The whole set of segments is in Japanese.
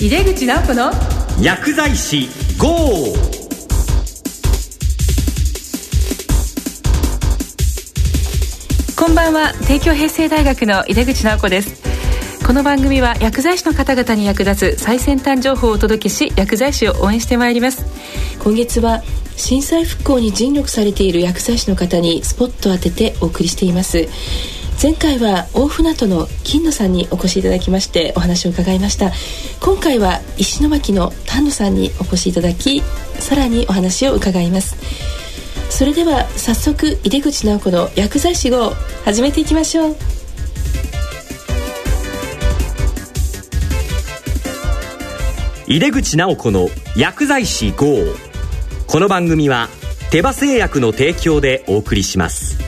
井出口直子の薬剤師 GO! こんばんは。帝京平成大学の井出口直子です。この番組は薬剤師の方々に役立つ最先端情報をお届けし薬剤師を応援してまいります。今月は震災復興に尽力されている薬剤師の方にスポットを当ててお送りしています前回は大船渡の金野さんにお越しいただきましてお話を伺いました。今回は石巻の丹野さんにお越しいただきさらにお話を伺います。それでは早速井出口直子の薬剤師号始めていきましょう。井出口直子の薬剤師 GO この番組は手羽製薬の提供でお送りします。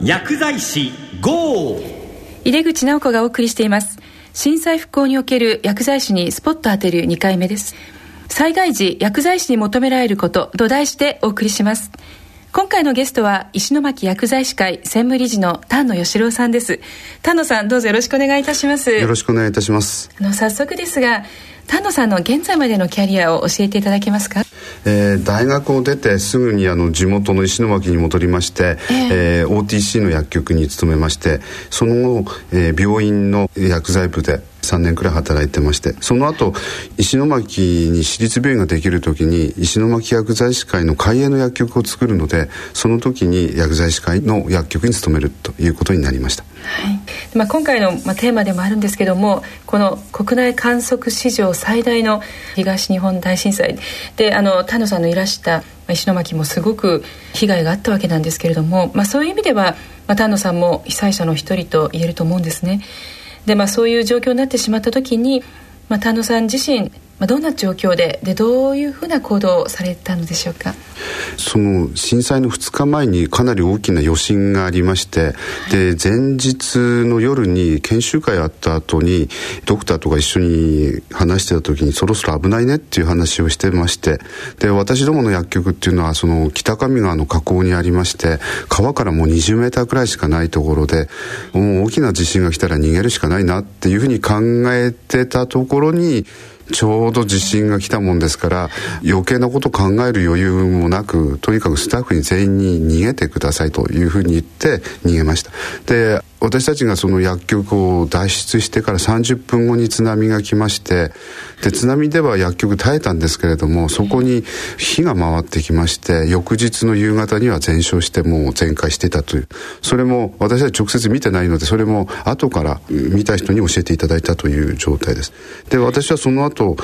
薬剤師 GO! 井出口直子がお送りしています。震災復興における薬剤師にスポット当てる2回目です。災害時薬剤師に求められることと題してお送りします。今回のゲストは石巻薬剤師会専務理事の丹野義郎さんです。丹野さんどうぞよろしくお願いいたします。よろしくお願いいたします。あの早速ですが丹野さんの現在までのキャリアを教えていただけますか？えー、大学を出てすぐにあの地元の石巻に戻りまして、えー、えー、OTC の薬局に勤めましてその後、えー、病院の薬剤部で3年くらい働いてましてその後石巻に私立病院ができる時に石巻薬剤師会の会営の薬局を作るのでその時に薬剤師会の薬局に勤めるということになりました、はい。まあ、今回の、まあ、テーマでもあるんですけどもこの国内観測史上最大の東日本大震災。であの田野さんのいらした石巻もすごく被害があったわけなんですけれども、まあ、そういう意味では、まあ、丹野さんも被災者の一人と言えると思うんですね。で、まあ、そういう状況になってしまった時に、まあ、丹野さん自身まあ、どんな状況ででどういうふうな行動をされたのでしょうか？その震災の2日前にかなり大きな余震がありまして、はい、で前日の夜に研修会あった後にドクターとか一緒に話してた時にそろそろ危ないねっていう話をしてましてで私どもの薬局っていうのはその北上川の河口にありまして川からもう20メーターくらいしかないところでもう大きな地震が来たら逃げるしかないなっていうふうに考えてたところにちょうど地震が来たもんですから余計なこと考える余裕もなくとにかくスタッフに全員に逃げてくださいというふうに言って逃げました。で私たちがその薬局を脱出してから30分後に津波が来ましてで津波では薬局耐えたんですけれどもそこに火が回ってきまして翌日の夕方には全焼してもう全壊してたという。それも私は直接見てないのでそれも後から見た人に教えていただいたという状態です。で私はその後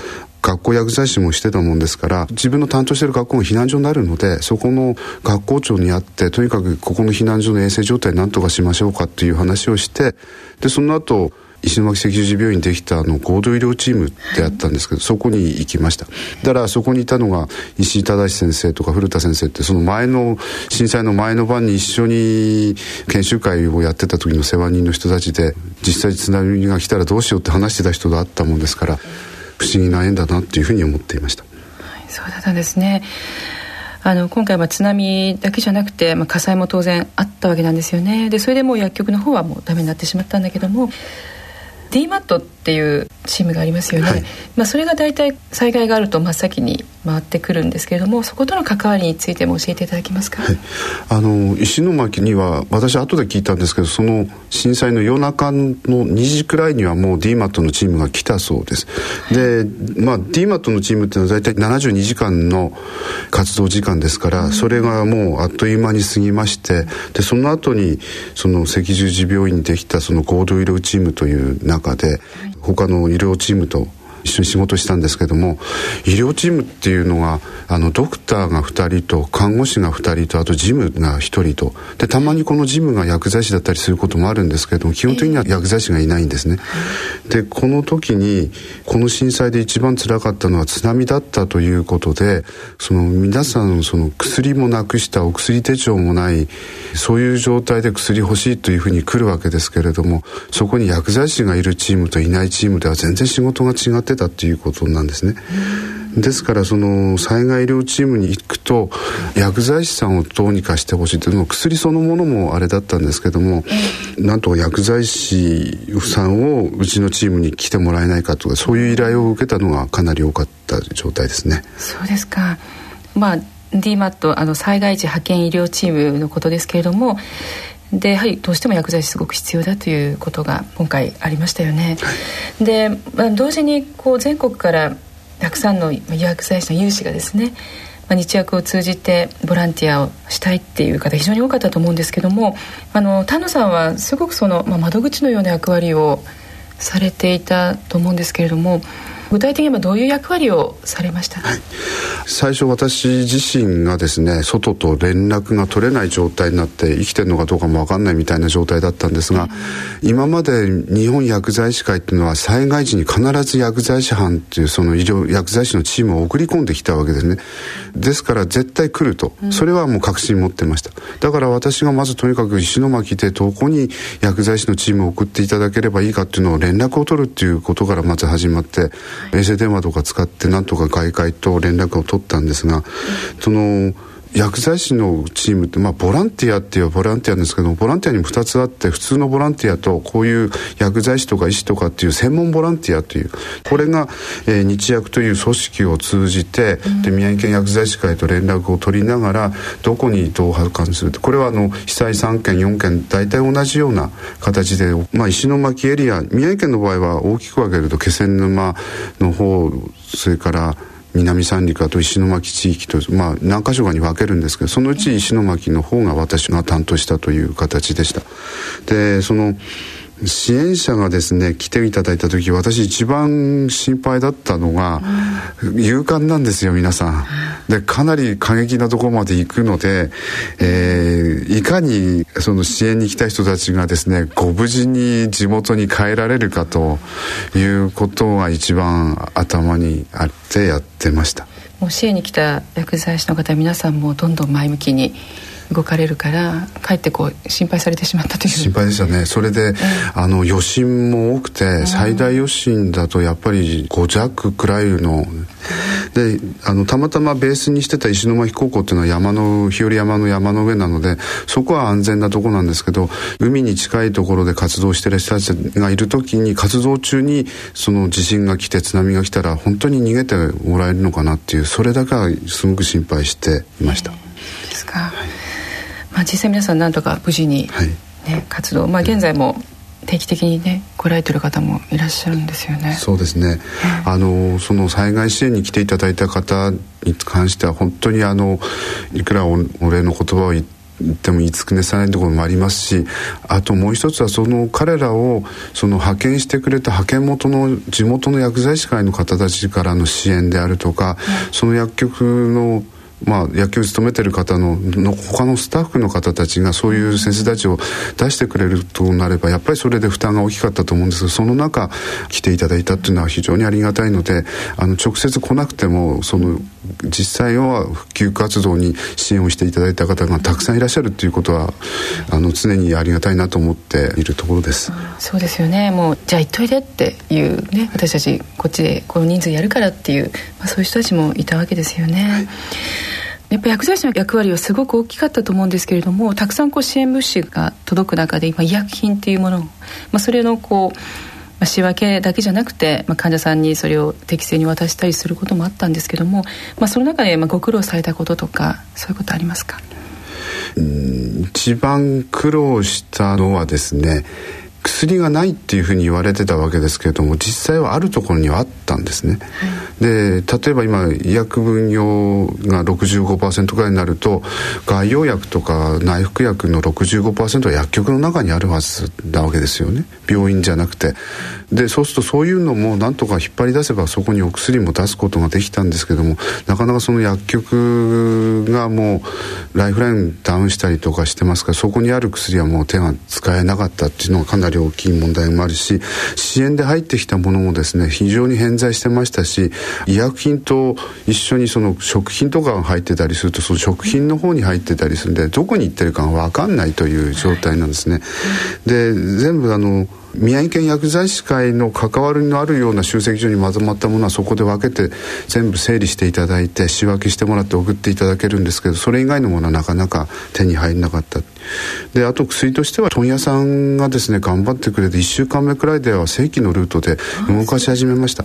学校薬剤師もしてたもんですから自分の担当してる学校が避難所になるのでそこの学校長に会ってとにかくここの避難所の衛生状態何とかしましょうかっていう話をしてでその後石巻赤十字病院できたあの合同医療チームってあったんですけど、そこに行きました。だからそこにいたのが石井忠先生とか古田先生ってその前の震災の前の晩に一緒に研修会をやってた時の世話人の人たちで実際津波が来たらどうしようって話してた人があったもんですから不思議な縁だなっていうふうに思っていました、はい、そうだったんですね。あの今回は津波だけじゃなくて、まあ、火災も当然あったわけなんですよね。でそれでもう薬局の方はもうダメになってしまったんだけども DMAT っていうチームがありますよね、はい、まあ、それが大体災害があると真っ先に回ってくるんですけれどもそことの関わりについても教えていただけますか、はい、あの石巻には私後で聞いたんですけどその震災の夜中の2時くらいにはもう DMAT のチームが来たそうです。で、まあ、DMAT のチームっていうのは大体72時間の活動時間ですから、うん、それがもうあっという間に過ぎましてでその後にその赤十字病院にできたその合同医療チームという中で他の医療チームと一緒に仕事したんですけども医療チームっていうのがあのドクターが2人と看護師が2人とあとジムが1人とでたまにこのジムが薬剤師だったりすることもあるんですけども基本的には薬剤師がいないんですね。でこの時にこの震災で一番つらかったのは津波だったということでその皆さんその薬もなくしたお薬手帳もないそういう状態で薬欲しいというふうに来るわけですけれどもそこに薬剤師がいるチームといないチームでは全然仕事が違ってたっていうことなんですね。ですからその災害医療チームに行くと薬剤師さんをどうにかしてほしいというの薬そのものもあれだったんですけどもなんと薬剤師さんをうちのチームに来てもらえないかとかそういう依頼を受けたのがかなり多かった状態ですね。そうですかまあ DMAT あの災害時派遣医療チームのことですけれどもでやはりどうしても薬剤師すごく必要だということが今回ありましたよね。で、まあ、同時にこう全国からたくさんの薬剤師の有志がですね、まあ、日薬を通じてボランティアをしたいっていう方非常に多かったと思うんですけどもあの丹野さんはすごくその、まあ、窓口のような役割をされていたと思うんですけれども具体的にはどういう役割をされました、はい、最初私自身がですね外と連絡が取れない状態になって生きてるのかどうかも分かんないみたいな状態だったんですが、うん、今まで日本薬剤師会っていうのは災害時に必ず薬剤師班っていうその医療薬剤師のチームを送り込んできたわけですね。ですから絶対来ると、それはもう確信持ってました。だから私がまずとにかく石巻でどこに薬剤師のチームを送っていただければいいかっていうのを連絡を取るっていうことからまず始まって衛星電話とか使ってなんとか外界と連絡を取ったんですが、その薬剤師のチームって、まあ、ボランティアっていうボランティアですけどボランティアにも2つあって普通のボランティアとこういう薬剤師とか医師とかっていう専門ボランティアというこれが、えー、日薬という組織を通じて、で宮城県薬剤師会と連絡を取りながらどこにどう発刊するこれはあの被災3県4県大体同じような形で、まあ、石巻エリア宮城県の場合は大きく分けると気仙沼の方それから南三陸あと石巻地域と、まあ、何箇所かに分けるんですけどそのうち石巻の方が私が担当したという形でした。でその支援者がですね来ていただいた時私一番心配だったのが、勇敢なんですよ皆さん。でかなり過激なところまで行くので、えー、いかにその支援に来た人たちがですねご無事に地元に帰られるかということが一番頭にあってやってました。もう支援に来た薬剤師の方皆さんもどんどん前向きに動かれるからかえってこう心配されてしまったという。心配でしたね。それで、あの余震も多くて最大余震だとやっぱり5弱くらいのであのたまたまベースにしてた石巻高校っていうのは山の日和山の山の上なのでそこは安全なとこなんですけど海に近いところで活動してる人たちがいる時に活動中にその地震が来て津波が来たら本当に逃げてもらえるのかなっていうそれだけはすごく心配していました。ですか、はいまあ、実際皆さんなんとか無事にね、はい、活動、まあ、現在も定期的にね来られてる方もいらっしゃるんですよね。そうですね。あのその災害支援に来ていただいた方に関しては本当にあのいくらお礼の言葉を言っても言い尽くさないところもありますしあともう一つはその彼らをその派遣してくれた派遣元の地元の薬剤師会の方たちからの支援であるとか、その薬局のまあ、野球を務めてる方のの他のスタッフの方たちがそういう先生たちを出してくれるとなればやっぱりそれで負担が大きかったと思うんですがその中来ていただいたっていうのは非常にありがたいのであの直接来なくてもその実際は復旧活動に支援をしていただいた方がたくさんいらっしゃるっていうことはあの常にありがたいなと思っているところです。そうですよねもうじゃあ行っといでっていうね私たちこっちでこの人数やるからっていう、まあ、そういう人たちもいたわけですよね。はいやっぱ薬剤師の役割はすごく大きかったと思うんですけれどもたくさんこう支援物資が届く中で今医薬品っていうものを、まあ、それのこう、まあ、仕分けだけじゃなくて、まあ、患者さんにそれを適正に渡したりすることもあったんですけども、まあ、その中でまあご苦労されたこととかそういうことありますか？一番苦労したのはですね薬がないっていうふうに言われてたわけですけれども実際はあるところにはあったんですね、で例えば今医薬分用が65%ぐらいになると外用薬とか内服薬の65%は薬局の中にあるはずなわけですよね。病院じゃなくて。でそうするとそういうのもなんとか引っ張り出せばそこにお薬も出すことができたんですけどもなかなかその薬局がもうライフラインダウンしたりとかしてますからそこにある薬はもう手が使えなかったっていうのがかなり大きい問題もあるし支援で入ってきたものもですね非常に偏在してましたし医薬品と一緒にその食品とかが入ってたりするとその食品の方に入ってたりするんでどこに行ってるかが分かんないという状態なんですね。で全部あの宮城県薬剤師会の関わりのあるような集積所にまとまったものはそこで分けて全部整理していただいて仕分けしてもらって送っていただけるんですけどそれ以外のものはなかなか手に入らなかった。であと薬としては問屋さんがですね頑張ってくれて1週間目くらいでは正規のルートで動かし始めました。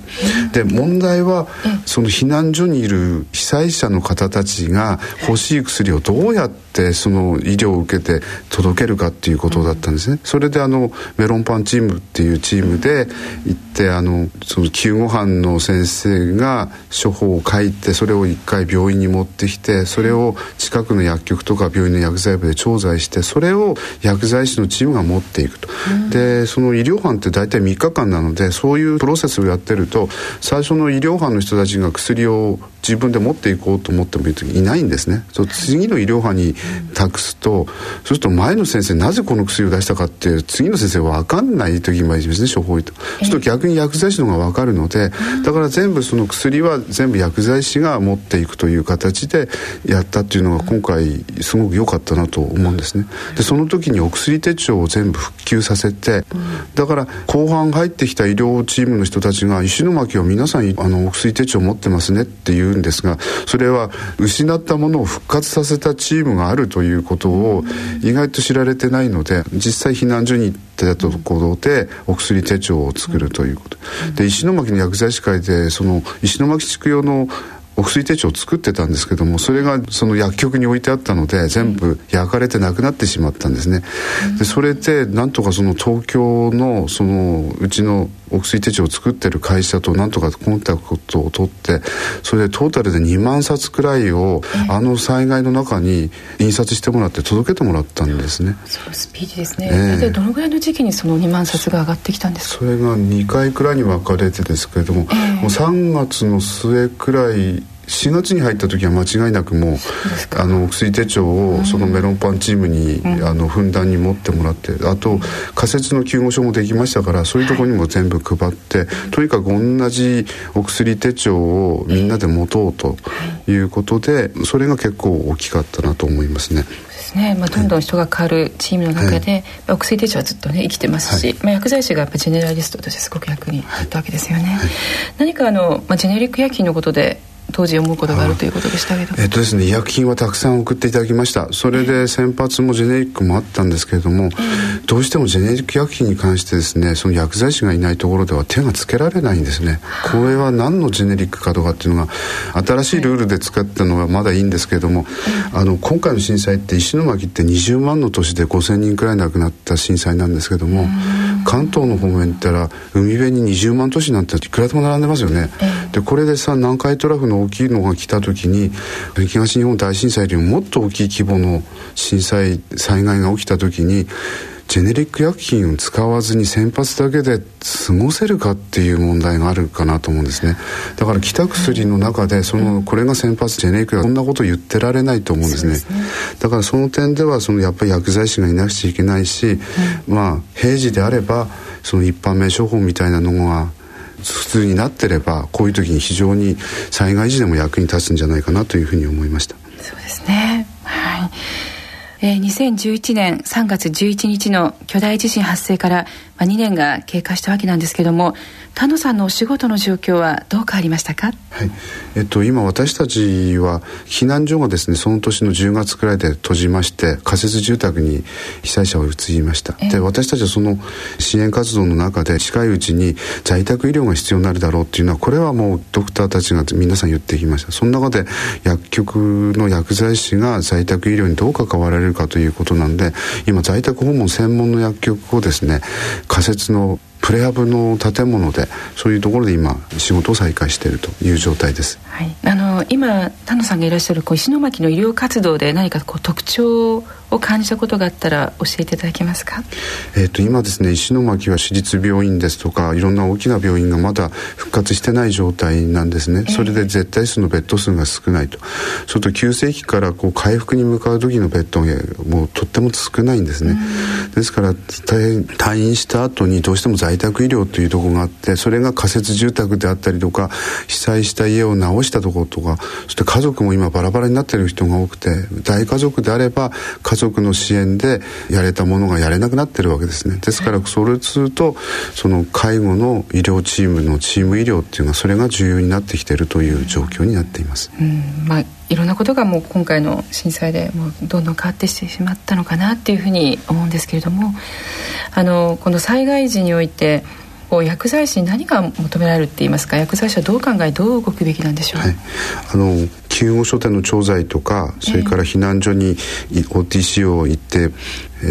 で問題はその避難所にいる被災者の方たちが欲しい薬をどうやってその医療を受けて届けるかっていうことだったんですね。それであのメロンパンチームっていうチームで行ってあのその救護班の先生が処方を書いてそれを一回病院に持ってきてそれを近くの薬局とか病院の薬剤部で調剤してそれを薬剤師のチームが持っていくと、でその医療班って大体3日間なのでそういうプロセスをやってると最初の医療班の人たちが薬を自分で持っていこうと思ってもいないんですね。そう次の医療班に託すとそうすると前の先生なぜこの薬を出したかって次の先生分かんない時もありますね処方医と。そうすると逆に薬剤師の方が分かるのでだから全部その薬は全部薬剤師が持っていくという形でやったっていうのが今回すごく良かったなと思うんですね。でその時にお薬手帳を全部復旧させてだから後半入ってきた医療チームの人たちが石巻は皆さんあのお薬手帳持ってますねっていうんですがそれは失ったものを復活させたチームがあるということを意外と知られてないので実際避難所に行ってたと行動でお薬手帳を作るということ。で石巻の薬剤師会でその石巻地区用のお薬手帳を作ってたんですけどもそれがその薬局に置いてあったので全部焼かれてなくなってしまったんですね。でそれでなんとかその東京のそのうちのお薬手帳を作ってる会社となんとかコンタクトを取ってそれでトータルで2万冊くらいをあの災害の中に印刷してもらって届けてもらったんですね。そうスピーチですね、えー、どのぐらいの時期にその2万冊が上がってきたんですか？それが2回くらいに分かれてですけれども、えー、もう3月の末くらい4月に入った時は間違いなくもうあの薬手帳をそのメロンパンチームに、うん、あのふんだんに持ってもらってあと仮設の救護所もできましたからそういうところにも全部配って、はい、とにかく同じお薬手帳をみんなで持とうとい。うことでそれが結構大きかったなと思いますね。ですね、まあ、どんどん人が変わるチームの中で、はい、お薬手帳はずっとね生きてますし、はい、まあ、薬剤師がやっぱジェネラリストとしてすごく役に立ったわけですよね。はい、何かあの、まあ、ジェネリック薬品のことで当時思うことがあるということでしたけど。えっとですね医薬品はたくさん送っていただきました。それで先発もジェネリックもあったんですけれども、どうしてもジェネリック薬品に関してですねその薬剤師がいないところでは手がつけられないんですね。これは何のジェネリックかとかっていうのが新しいルールで使ったのはまだいいんですけれども、あの今回の震災って石巻って20万の年で5000人くらい亡くなった震災なんですけども、関東の方面行ったら海辺に20万都市なんていくらでも並んでますよね、でこれでさ南海トラフの大きいのが来た時に東日本大震災よりももっと大きい規模の震災災害が起きた時にジェネリック薬品を使わずに先発だけで過ごせるかっていう問題があるかなと思うんですね。だから来た薬の中でそのこれが先発ジェネリックこんなこと言ってられないと思うんですね、ね、だからその点ではそのやっぱり薬剤師がいなくちゃいけないし、うん、まあ平時であればその一般名処方みたいなのが普通になってればこういう時に非常に災害時でも役に立つんじゃないかなというふうに思いました。そうですね。はいえー、2011年3月11日の巨大地震発生から、まあ、2年が経過したわけなんですけども丹野さんのお仕事の状況はどう変わりましたか、はい。えっと、今私たちは避難所がですねその年の10月くらいで閉じまして仮設住宅に被災者を移りました、えー、で私たちはその支援活動の中で近いうちに在宅医療が必要になるだろうっていうのはこれはもうドクターたちが皆さん言ってきました。その中で薬局の薬剤師が在宅医療にどう関わられるかということなんで今在宅訪問専門の薬局をですね仮設のプレハブの建物でそういうところで今仕事を再開しているという状態です、はい、あの今田野さんがいらっしゃるこう石巻の医療活動で何かこう特徴を感じたことがあったら教えていただけますか、えーと、今ですね石巻は私立病院ですとかいろんな大きな病院がまだ復活してない状態なんですね、えー、それで絶対数のベッド数が少ないと。それと急性期からこう回復に向かう時のベッドがもうとっても少ないんですね、ですから退院した後にどうしても在宅医療というところがあってそれが仮設住宅であったりとか被災した家を直したところとかそして家族も今バラバラになっている人が多くて大家族であれば家族の支援でやれたものがやれなくなってるわけですね。ですからそれするとその介護の医療チームのチーム医療っていうのはそれが重要になってきているという状況になっています、うん。まあ、いろんなことがもう今回の震災でもうどんどん変わってしてしまったのかなっていうふうに思うんですけれどもあのこの災害時においてこう薬剤師に何が求められるって言いますか？薬剤師はどう考えどう動くべきなんでしょう、はい、あの救護所での調剤とかそれから避難所に OTC を行って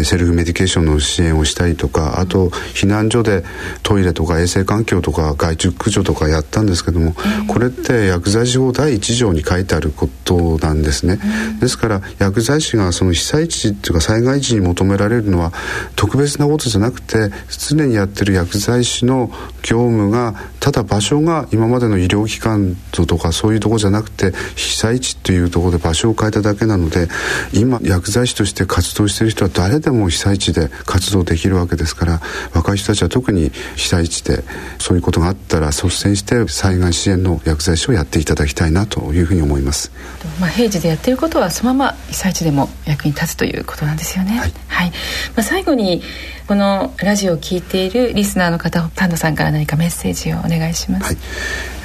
セルフメディケーションの支援をしたりとかあと避難所でトイレとか衛生環境とか害虫駆除とかやったんですけども、これって薬剤師法第1条に書いてあることなんですね、ですから薬剤師がその被災地っていうか災害時に求められるのは特別なことじゃなくて常にやってる薬剤師の業務がただ場所が今までの医療機関とかそういうとこじゃなくて被災地っていうところで場所を変えただけなので今薬剤師として活動している人は誰でも被災地で活動できるわけですから若い人たちは特に被災地でそういうことがあったら率先して災害支援の薬剤師をやっていただきたいなというふうに思います、まあ、平時でやってることはそのまま被災地でも役に立つということなんですよね。はい、はい、まあ、最後にこのラジオを聞いているリスナーの方丹野さんから何かメッセージをお願いします。はい、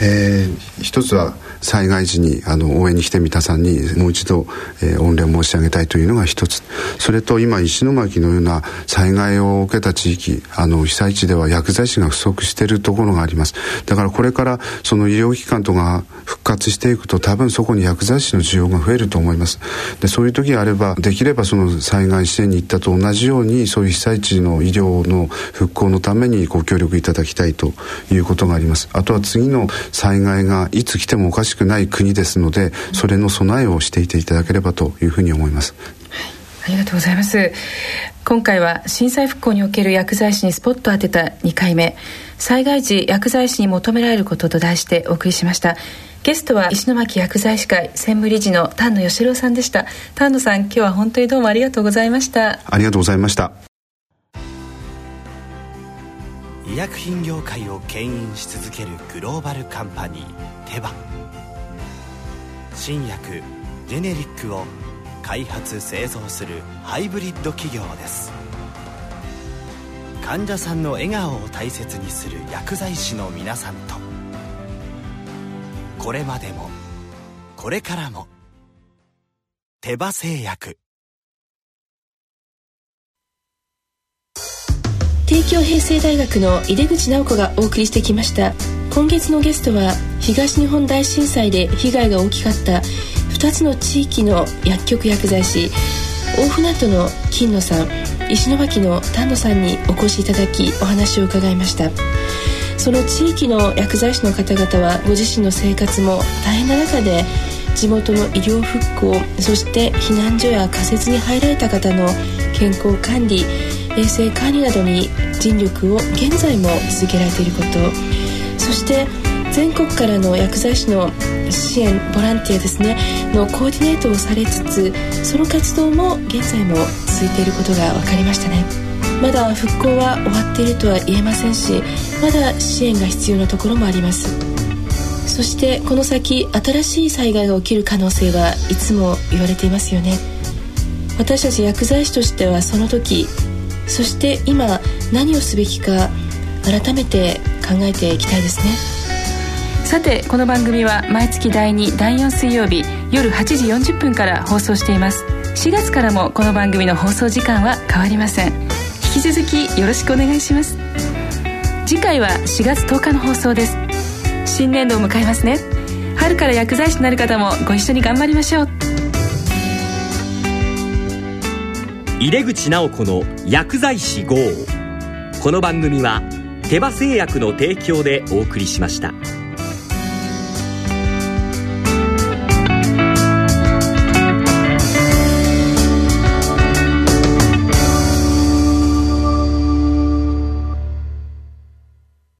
えー、一つは災害時にあの応援に来てみたさんにもう一度、えー、御礼申し上げたいというのが一つ。それと今石巻のような災害を受けた地域あの被災地では薬剤師が不足しているところがあります。だからこれからその医療機関とか復活していくと多分そこに薬剤師の需要が増えると思います。でそういう時あればできればその災害支援に行ったと同じようにそういう被災地の医療の復興のためにご協力いただきたいということがあります。あとは次の災害がいつ来てもおかししくない国ですのでそれの備えをしていていただければというふうに思います。ありがとうございます。今回は震災復興における薬剤師にスポット当てた2回目。災害時薬剤師に求められることと題してお送りしました。ゲストは石巻薬剤師会専務理事の丹野義郎さんでした。丹野さん今日は本当にどうもありがとうございました。ありがとうございました。医薬品業界を牽引し続けるグローバルカンパニーテバ新薬ジェネリックを開発製造するハイブリッド企業です。患者さんの笑顔を大切にする薬剤師の皆さんと。これまでもこれからも手羽製薬。帝京平成大学の井出口直子がお送りしてきました。今月のゲストは東日本大震災で被害が大きかった2つの地域の薬局薬剤師大船渡の金野さん石巻の丹野さんにお越しいただきお話を伺いました。その地域の薬剤師の方々はご自身の生活も大変な中で地元の医療復興そして避難所や仮設に入られた方の健康管理衛生管理などに尽力を現在も続けられていること。そして全国からの薬剤師の支援ボランティアですねのコーディネートをされつつその活動も現在も続いていることが分かりましたね。まだ復興は終わっているとは言えませんしまだ支援が必要なところもあります。そしてこの先新しい災害が起きる可能性はいつも言われていますよね。私たち薬剤師としてはその時そして今何をすべきか改めて考えていきたいですね。さてこの番組は毎月第2第4水曜日夜8時40分から放送しています。4月からもこの番組の放送時間は変わりません。引き続きよろしくお願いします。次回は4月10日の放送です。新年度を迎えますね。春から薬剤師になる方もご一緒に頑張りましょう。入口直子の薬剤師号この番組は手羽製薬の提供でお送りしました。